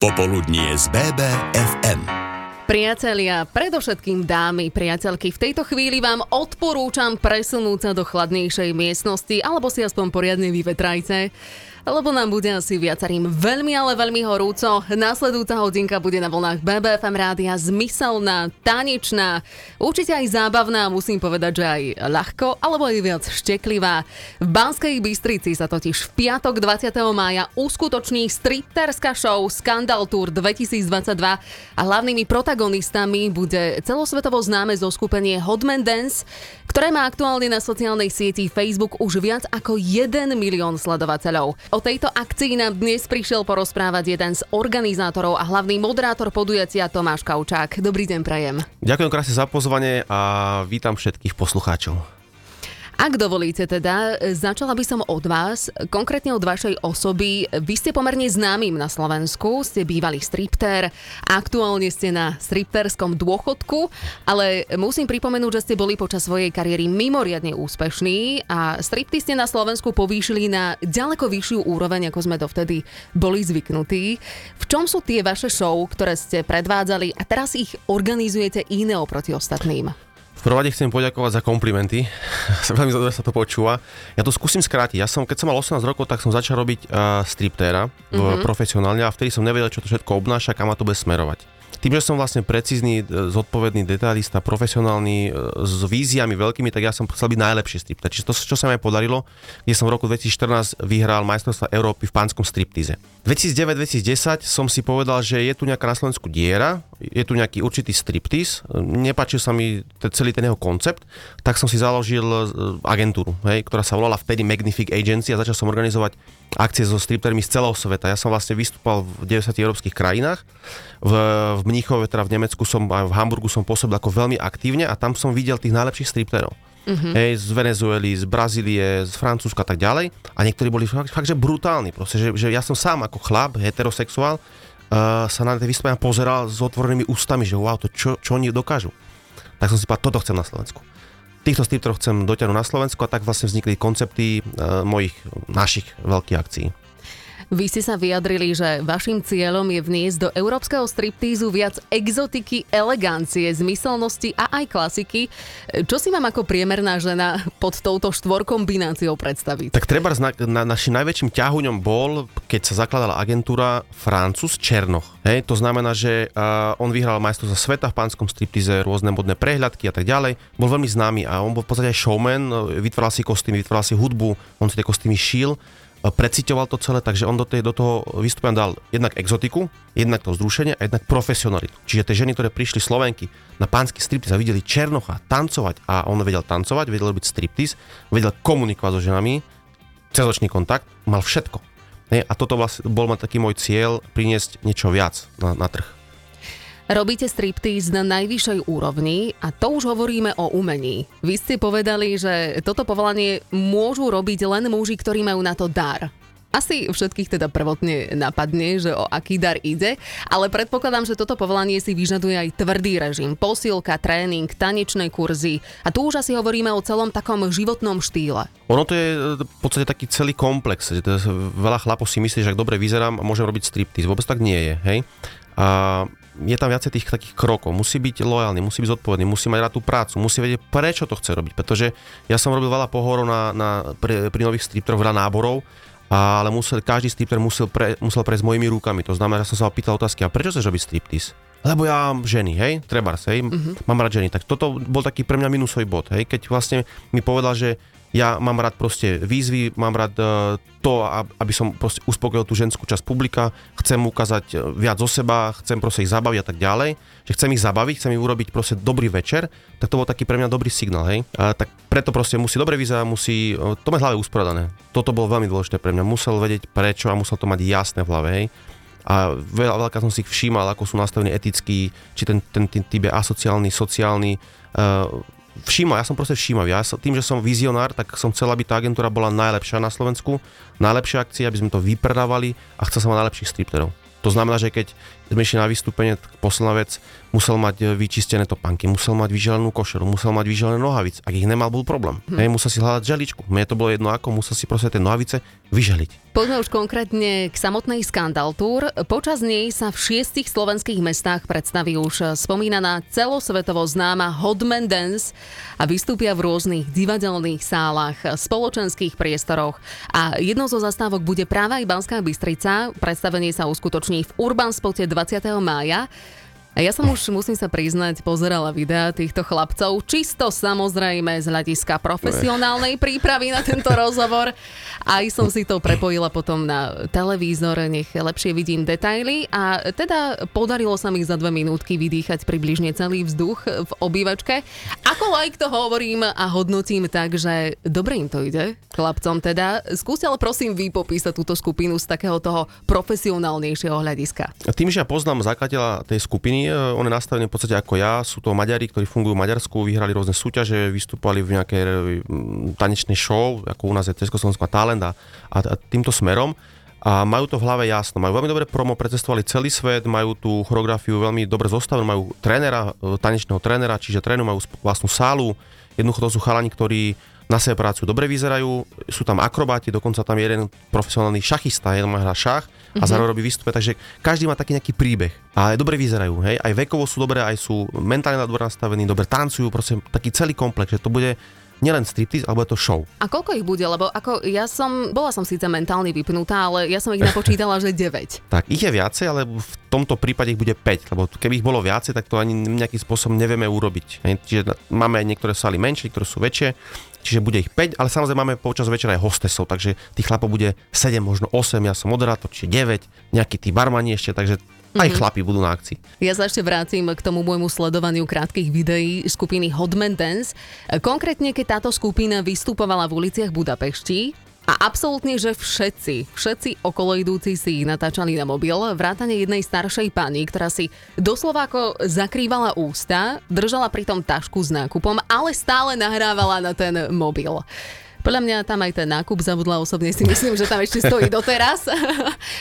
Popoludnie z BBFM. Priatelia, predovšetkým dámy, priateľky, v tejto chvíli vám odporúčam presunúť sa do chladnejšej miestnosti alebo si aspoň poriadne vyvetrajte lebo nám bude asi viacerým veľmi, ale veľmi horúco. Následujúca hodinka bude na vlnách BBFM rádia zmyselná, tanečná, určite aj zábavná, musím povedať, že aj ľahko, alebo aj viac šteklivá. V Banskej Bystrici sa totiž v piatok 20. mája uskutoční stripterská show Scandal Tour 2022 a hlavnými protagonistami bude celosvetovo známe zoskupenie Hotman Dance, ktoré má aktuálne na sociálnej sieti Facebook už viac ako 1 milión sledovateľov. O tejto akcii nám dnes prišiel porozprávať jeden z organizátorov a hlavný moderátor podujatia Tomáš Kaučák. Dobrý deň, Prajem. Ďakujem krásne za pozvanie a vítam všetkých poslucháčov. Ak dovolíte teda, začala by som od vás, konkrétne od vašej osoby. Vy ste pomerne známym na Slovensku, ste bývalý stripter, aktuálne ste na stripterskom dôchodku, ale musím pripomenúť, že ste boli počas svojej kariéry mimoriadne úspešní a stripty ste na Slovensku povýšili na ďaleko vyššiu úroveň, ako sme dovtedy boli zvyknutí. V čom sú tie vaše show, ktoré ste predvádzali a teraz ich organizujete iné oproti ostatným? V prvom rade chcem poďakovať za komplimenty. Veľmi dobre sa to počúva. Ja to skúsim skrátiť. Ja som, keď som mal 18 rokov, tak som začal robiť uh, striptéra mm-hmm. profesionálne a vtedy som nevedel, čo to všetko obnáša, kam ma to bude smerovať. Tým, že som vlastne precízny, e, zodpovedný detailista, profesionálny, s víziami veľkými, tak ja som chcel byť najlepší stripter. Čiže to, čo sa mi aj podarilo, kde som v roku 2014 vyhral majstrovstva Európy v pánskom striptize. 2009-2010 som si povedal, že je tu nejaká na Slovensku diera, je tu nejaký určitý striptiz, nepáčil sa mi celý ten jeho koncept, tak som si založil e, agentúru, hej, ktorá sa volala vtedy Magnific Agency a začal som organizovať akcie so striptermi z celého sveta. Ja som vlastne vystúpal v 90 európskych krajinách. V, v Mníchove, teda v Nemecku som, aj v Hamburgu som pôsobil ako veľmi aktívne a tam som videl tých najlepších stripterov. Mm-hmm. Hej, z Venezuely, z Brazílie, z Francúzska a tak ďalej. A niektorí boli fakt, fakt že brutálni. Proste, že, že ja som sám ako chlap, heterosexuál, uh, sa na tie vystúpenia pozeral s otvorenými ústami, že wow, to čo, čo oni dokážu. Tak som si povedal, toto chcem na Slovensku týchto stripterov chcem doťahnuť na Slovensku a tak vlastne vznikli koncepty e, mojich, našich veľkých akcií. Vy ste sa vyjadrili, že vašim cieľom je vniesť do európskeho striptízu viac exotiky, elegancie, zmyselnosti a aj klasiky. Čo si mám ako priemerná žena pod touto štvorkombináciou predstaviť? Tak treba na, na, našim najväčším ťahuňom bol, keď sa zakladala agentúra Francúz Černoch. Hej, to znamená, že uh, on vyhral majstrovstvo sveta v pánskom striptize, rôzne modné prehľadky a tak ďalej. Bol veľmi známy a on bol v podstate aj showman, vytváral si kostýmy, vytváral si hudbu, on si tie kostýmy šil precitoval to celé, takže on do, tej, do toho vystúpenia dal jednak exotiku, jednak to vzrušenie a jednak profesionalitu. Čiže tie ženy, ktoré prišli Slovenky na pánsky striptiz a videli Černocha tancovať a on vedel tancovať, vedel robiť striptiz, vedel komunikovať so ženami, celočný kontakt, mal všetko. A toto vlastne bol ma taký môj cieľ priniesť niečo viac na, na trh. Robíte striptease na najvyššej úrovni a to už hovoríme o umení. Vy ste povedali, že toto povolanie môžu robiť len muži, ktorí majú na to dar. Asi všetkých teda prvotne napadne, že o aký dar ide, ale predpokladám, že toto povolanie si vyžaduje aj tvrdý režim, posilka, tréning, tanečné kurzy a tu už asi hovoríme o celom takom životnom štýle. Ono to je v podstate taký celý komplex, že veľa chlapov si myslí, že ak dobre vyzerám, môžem robiť striptease. Vôbec tak nie je, hej? A je tam viacej tých takých krokov. Musí byť lojálny, musí byť zodpovedný, musí mať rád tú prácu, musí vedieť, prečo to chce robiť. Pretože ja som robil veľa pohovorov na, na, pri, pri nových stripteroch, veľa náborov, ale musel, každý stripter musel, pre, musel prejsť mojimi rukami. To znamená, že som sa opýtal otázky, a prečo chceš robiť striptease? Lebo ja mám ženy, hej, treba hej, uh-huh. mám rád ženy. Tak toto bol taký pre mňa minusový bod, hej, keď vlastne mi povedal, že ja mám rád proste výzvy, mám rád e, to, aby som proste uspokojil tú ženskú časť publika, chcem ukázať e, viac zo seba, chcem proste ich zabaviť a tak ďalej, že chcem ich zabaviť, chcem ich urobiť proste dobrý večer, tak to bol taký pre mňa dobrý signál, hej. A tak preto proste musí dobre vyzerať, musí, e, to mať v hlave usporiadané. Toto bolo veľmi dôležité pre mňa, musel vedieť prečo a musel to mať jasné v hlave, hej a veľa, veľká som si ich všímal, ako sú nastavení etickí, či ten, ten, ten typ je asociálny, sociálny, uh, všímal, ja som proste všímavý. Ja tým, že som vizionár, tak som chcel, aby tá agentúra bola najlepšia na Slovensku, najlepšie akcie, aby sme to vypredávali a chcel som mať najlepších stripterov. To znamená, že keď išli na vystúpenie, posledná vec, musel mať e, vyčistené topánky, musel mať vyželenú košeru, musel mať vyželené nohavice. Ak ich nemal, bol problém. Hm. Hej, musel si hľadať želičku. Mne to bolo jedno ako, musel si proste tie nohavice vyželiť. Poďme už konkrétne k samotnej Skandal Tour. Počas nej sa v šiestich slovenských mestách predstaví už spomínaná celosvetovo známa Hotman Dance a vystúpia v rôznych divadelných sálach, spoločenských priestoroch. A jednou zo zastávok bude práve aj Banská Bystrica. Predstavenie sa uskutoční v Urban Spote 20. mája. A ja som už, musím sa priznať, pozerala videá týchto chlapcov, čisto samozrejme z hľadiska profesionálnej prípravy na tento rozhovor. Aj som si to prepojila potom na televízor, nech lepšie vidím detaily. A teda podarilo sa mi za dve minútky vydýchať približne celý vzduch v obývačke. Ako like to hovorím a hodnotím tak, že dobre im to ide, chlapcom teda. Skúste ale prosím vy popísať túto skupinu z takého toho profesionálnejšieho hľadiska. Tým, že ja poznám zakladateľa tej skupiny, E, on je nastavený v podstate ako ja. Sú to Maďari, ktorí fungujú v Maďarsku, vyhrali rôzne súťaže, vystúpali v nejakej e, tanečnej show, ako u nás je Československá talent a týmto smerom a majú to v hlave jasno. Majú veľmi dobre promo, precestovali celý svet, majú tú choreografiu veľmi dobre zostavenú, majú trénera, e, tanečného trénera, čiže trénu, majú vlastnú sálu. Jednoducho to sú chalani, ktorí na sebe pracujú, dobre vyzerajú, sú tam akrobáti, dokonca tam je jeden profesionálny šachista, jeden má hra šach a mm-hmm. zároveň robí výstupe, takže každý má taký nejaký príbeh. A dobre vyzerajú, hej, aj vekovo sú dobré, aj sú mentálne dobre nastavení, dobre tancujú, proste taký celý komplex, že to bude nielen striptease, alebo je to show. A koľko ich bude? Lebo ako ja som, bola som síce mentálne vypnutá, ale ja som ich napočítala, že 9. Tak, ich je viacej, ale v tomto prípade ich bude 5, lebo keby ich bolo viacej, tak to ani nejakým spôsobom nevieme urobiť. Čiže máme aj niektoré sály menšie, ktoré sú väčšie, čiže bude ich 5, ale samozrejme máme počas večera aj hostesov, takže tých chlapov bude 7, možno 8, ja som moderátor, čiže 9, nejakí tí barmani ešte, takže aj mm-hmm. chlapi budú na akcii. Ja sa ešte vrátim k tomu môjmu sledovaniu krátkých videí skupiny Hotman Dance. Konkrétne, keď táto skupina vystupovala v uliciach Budapešti, a absolútne, že všetci, všetci okolo idúci si natáčali na mobil, vrátane jednej staršej pani, ktorá si doslova ako zakrývala ústa, držala pritom tašku s nákupom, ale stále nahrávala na ten mobil. Podľa mňa tam aj ten nákup zabudla osobne si myslím, že tam ešte stojí doteraz.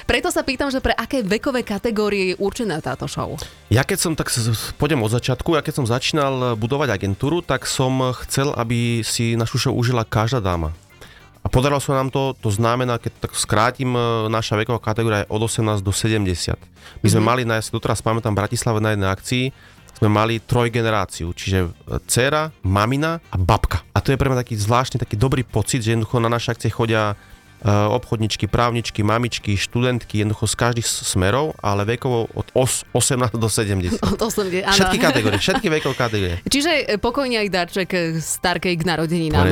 Preto sa pýtam, že pre aké vekové kategórie je určená táto show? Ja keď som, tak pôjdem od začiatku, ja keď som začínal budovať agentúru, tak som chcel, aby si našu show užila každá dáma. A podarilo sa nám to, to znamená, keď tak skrátim, e, naša veková kategória je od 18 do 70. My sme mm-hmm. mali, ja si doteraz pamätám, v Bratislave na jednej akcii, sme mali trojgeneráciu, čiže e, dcera, mamina a babka. A to je pre mňa taký zvláštny, taký dobrý pocit, že jednoducho na naše akcie chodia obchodničky, právničky, mamičky, študentky, jednoducho z každých smerov, ale vekovo od 18 do 70. Od 80, áno. Všetky kategórie, všetky vekové kategórie. Čiže eh, pokojne aj darček eh, starkej k nám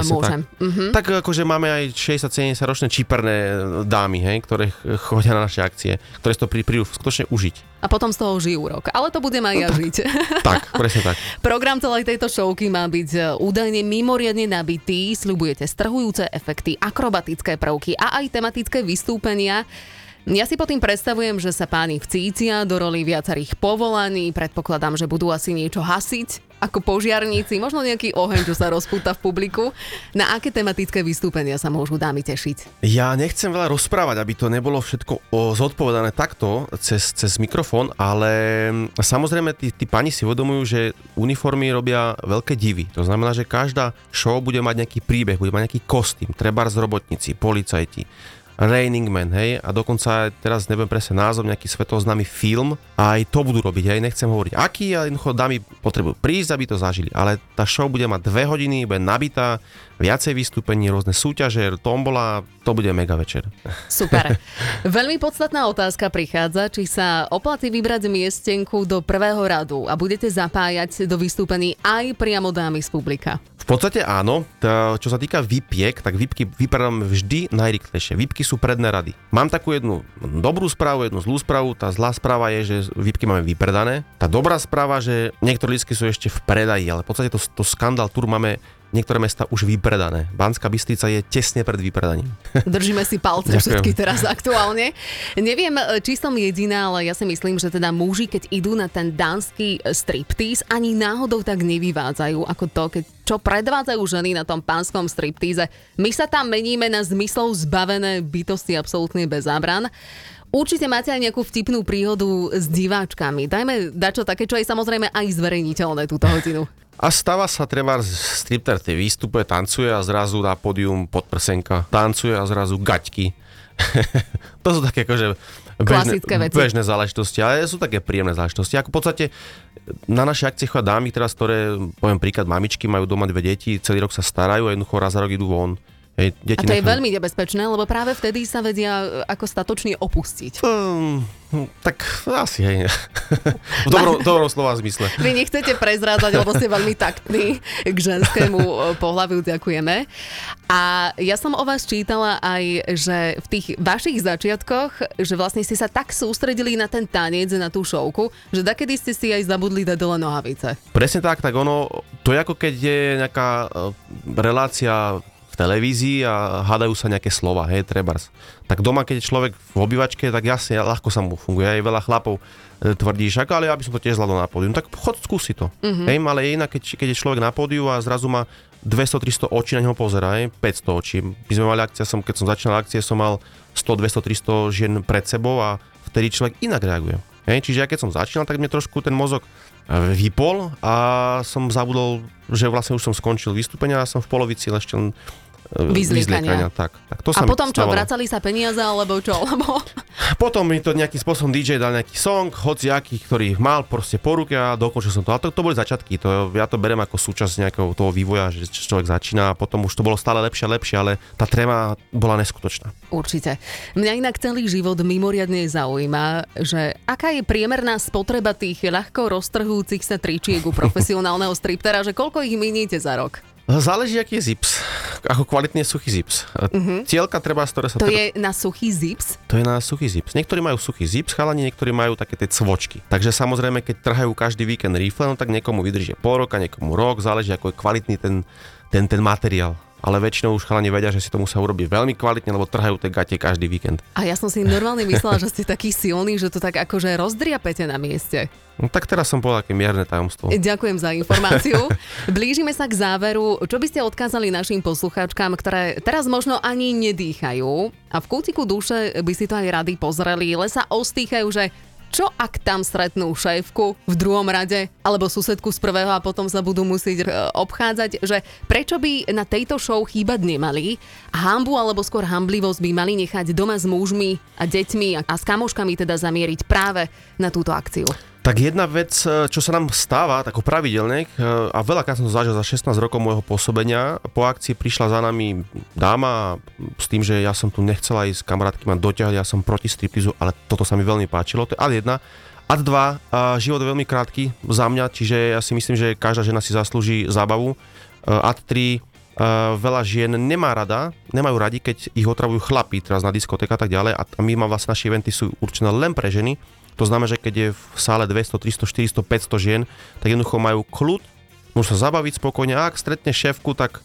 môžem. Tak. Uh-huh. tak akože máme aj 60-70 ročné číperné dámy, hej, ktoré chodia na naše akcie, ktoré si to prídu skutočne užiť a potom z toho žijú rok. Ale to budem aj ja žiť. Tak, presne tak. Program celej tejto showky má byť údajne mimoriadne nabitý, sľubujete strhujúce efekty, akrobatické prvky a aj tematické vystúpenia. Ja si potom predstavujem, že sa páni vcícia do roli viacerých povolaní, predpokladám, že budú asi niečo hasiť, ako požiarníci, možno nejaký oheň, čo sa rozpúta v publiku. Na aké tematické vystúpenia sa môžu dámy tešiť? Ja nechcem veľa rozprávať, aby to nebolo všetko zodpovedané takto cez, cez mikrofón, ale samozrejme tí, tí pani si uvedomujú, že uniformy robia veľké divy. To znamená, že každá show bude mať nejaký príbeh, bude mať nejaký kostým, treba z robotníci, policajti, Raining Man, hej, a dokonca teraz neviem presne názov, nejaký svetoznámy film a aj to budú robiť, hej, nechcem hovoriť aký, ale jednoducho dámy potrebujú prísť, aby to zažili, ale tá show bude mať dve hodiny, bude nabitá, viacej vystúpení, rôzne súťaže, tombola, to bude mega večer. Super. Veľmi podstatná otázka prichádza, či sa oplatí vybrať miestenku do prvého radu a budete zapájať do vystúpení aj priamo dámy z publika. V podstate áno. Tá, čo sa týka vypiek, tak vypky vypadáme vždy najrychlejšie. Vypky sú predné rady. Mám takú jednu dobrú správu, jednu zlú správu. Tá zlá správa je, že vypky máme vypredané. Tá dobrá správa, že niektoré lístky sú ešte v predaji, ale v podstate to, to skandál tur máme niektoré mesta už vypredané. Banská Bystrica je tesne pred vypredaním. Držíme si palce všetky teraz aktuálne. Neviem, či som jediná, ale ja si myslím, že teda muži, keď idú na ten dánsky striptease, ani náhodou tak nevyvádzajú ako to, keď čo predvádzajú ženy na tom pánskom striptease. My sa tam meníme na zmyslov zbavené bytosti absolútne bez zábran. Určite máte aj nejakú vtipnú príhodu s diváčkami. Dajme dačo také, čo je samozrejme aj zverejniteľné túto hodinu. A stáva sa treba stripter tej výstupe, tancuje a zrazu na pódium podprsenka. Tancuje a zrazu gaťky. to sú také akože bežné, veci. bežné záležitosti, ale sú také príjemné záležitosti. Ako v podstate na naše akcie chodia dámy teraz, ktoré, poviem príklad, mamičky majú doma dve deti, celý rok sa starajú a jednoducho raz za rok idú von Hej, deti a to nechám... je veľmi nebezpečné, lebo práve vtedy sa vedia ako statočne opustiť. Um, tak asi hej. v dobrom, dobrom slova zmysle. Vy nechcete prezrádzať, lebo ste veľmi taktní k ženskému e, pohľaviu, ďakujeme. A ja som o vás čítala aj, že v tých vašich začiatkoch, že vlastne ste sa tak sústredili na ten tanec, na tú šovku, že takedy ste si aj zabudli dať dole nohavice. Presne tak, tak ono, to je ako keď je nejaká e, relácia televízii a hádajú sa nejaké slova, hej, trebárs. Tak doma, keď je človek v obývačke, tak jasne, ľahko sa mu funguje. Aj veľa chlapov e, tvrdí, však ale aby som to tiež zvládol na pódium, tak chod skúsi to. Mm-hmm. Hej, ale je inak, keď, keď je človek na pódiu a zrazu má 200-300 očí na neho pozera, hej, 500 očí. My sme mali akcia, som, keď som začal akcie, som mal 100, 200, 300 žien pred sebou a vtedy človek inak reaguje. Hej, čiže ja keď som začínal, tak mne trošku ten mozog e, vypol a som zabudol, že vlastne už som skončil vystúpenia a som v polovici ešte len Vyzliekania. Tak, tak to a potom čo, vracali sa peniaze alebo čo? Lebo... Potom mi to nejakým spôsobom DJ dal nejaký song, hoci aký, ktorý mal proste po ruke a dokončil som to. A to, to boli začiatky, to, ja to berem ako súčasť nejakého toho vývoja, že človek začína a potom už to bolo stále lepšie a lepšie, ale tá tréma bola neskutočná. Určite. Mňa inak celý život mimoriadne zaujíma, že aká je priemerná spotreba tých ľahko roztrhujúcich sa tričiek u profesionálneho striptera, že koľko ich miníte za rok? Záleží, aký je zips. Ako kvalitný je suchý zips. Uh-huh. Cielka treba, z ktoré sa... To je na suchý zips? To je na suchý zips. Niektorí majú suchý zips, chalani, niektorí majú také tie cvočky. Takže samozrejme, keď trhajú každý víkend rifle, no tak niekomu vydrží pol roka, niekomu rok, záleží, ako je kvalitný ten, ten, ten materiál ale väčšinou už chalani vedia, že si to musia urobiť veľmi kvalitne, lebo trhajú tie gate každý víkend. A ja som si normálne myslela, že ste taký silný, že to tak akože rozdriapete na mieste. No tak teraz som povedal aké mierne tajomstvo. Ďakujem za informáciu. Blížime sa k záveru. Čo by ste odkázali našim poslucháčkám, ktoré teraz možno ani nedýchajú a v kútiku duše by si to aj rady pozreli, ale sa ostýchajú, že čo ak tam stretnú šéfku v druhom rade alebo susedku z prvého a potom sa budú musieť e, obchádzať, že prečo by na tejto show chýbať nemali hambu alebo skôr hamblivosť by mali nechať doma s mužmi a deťmi a s kamoškami teda zamieriť práve na túto akciu. Tak jedna vec, e, čo sa nám stáva tako pravidelne, e, a veľakrát som to zažil za 16 rokov môjho pôsobenia, po akcii prišla za nami dáma s tým, že ja som tu nechcela ísť, kamarátky ma dotiahli, ja som proti striptizu, ale toto sa mi veľmi páčilo, to je ad jedna. Ad dva, život je veľmi krátky za mňa, čiže ja si myslím, že každá žena si zaslúži zábavu. E, ad tri, veľa žien nemá rada, nemajú radi, keď ich otravujú chlapí teraz na diskotéka a tak ďalej a my máme vlastne naše eventy sú určené len pre ženy, to znamená, že keď je v sále 200, 300, 400, 500 žien, tak jednoducho majú kľud, môžu sa zabaviť spokojne a ak stretne šéfku, tak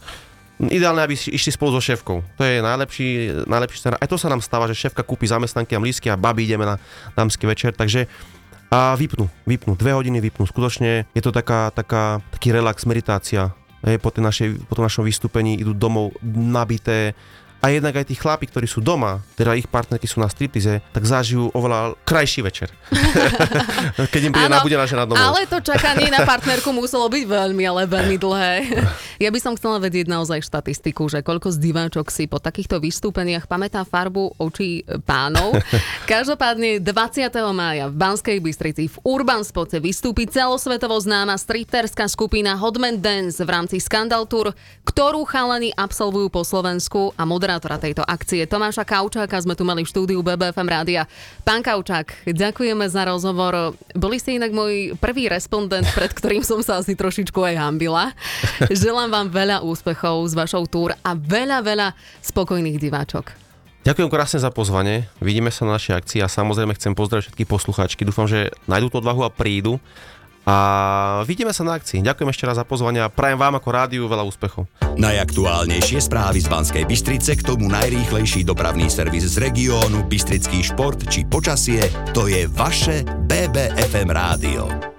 ideálne, aby išli spolu so šéfkou. To je najlepší, najlepší scenár. Aj to sa nám stáva, že šéfka kúpi zamestnanky a mlísky a babi ideme na dámsky večer, takže a vypnú, vypnú, dve hodiny vypnú. Skutočne je to taká, taká, taký relax, meditácia. Hej, po, našej, po tom našom vystúpení idú domov nabité, a jednak aj tí chlapi, ktorí sú doma, teda ich partnerky sú na striptize, tak zažijú oveľa krajší večer. Keď im príde nabudená žena domov. Ale to čakanie na partnerku muselo byť veľmi, ale veľmi dlhé. ja by som chcela vedieť naozaj štatistiku, že koľko z diváčok si po takýchto vystúpeniach pamätá farbu očí pánov. Každopádne 20. mája v Banskej Bystrici v Urban Spote vystúpi celosvetovo známa stripterská skupina Hotman Dance v rámci Scandal Tour, ktorú chalani absolvujú po Slovensku a moderátori moderátora tejto akcie Tomáša Kaučáka sme tu mali v štúdiu BBFM rádia. Pán Kaučák, ďakujeme za rozhovor. Boli ste inak môj prvý respondent, pred ktorým som sa asi trošičku aj hambila. Želám vám veľa úspechov s vašou túr a veľa, veľa spokojných diváčok. Ďakujem krásne za pozvanie. Vidíme sa na našej akcii a samozrejme chcem pozdraviť všetky poslucháčky. Dúfam, že nájdú tú odvahu a prídu a vidíme sa na akcii. Ďakujem ešte raz za pozvanie a prajem vám ako rádiu veľa úspechov. Najaktuálnejšie správy z Banskej Bystrice k tomu najrýchlejší dopravný servis z regiónu, Bystrický šport či počasie, to je vaše BBFM rádio.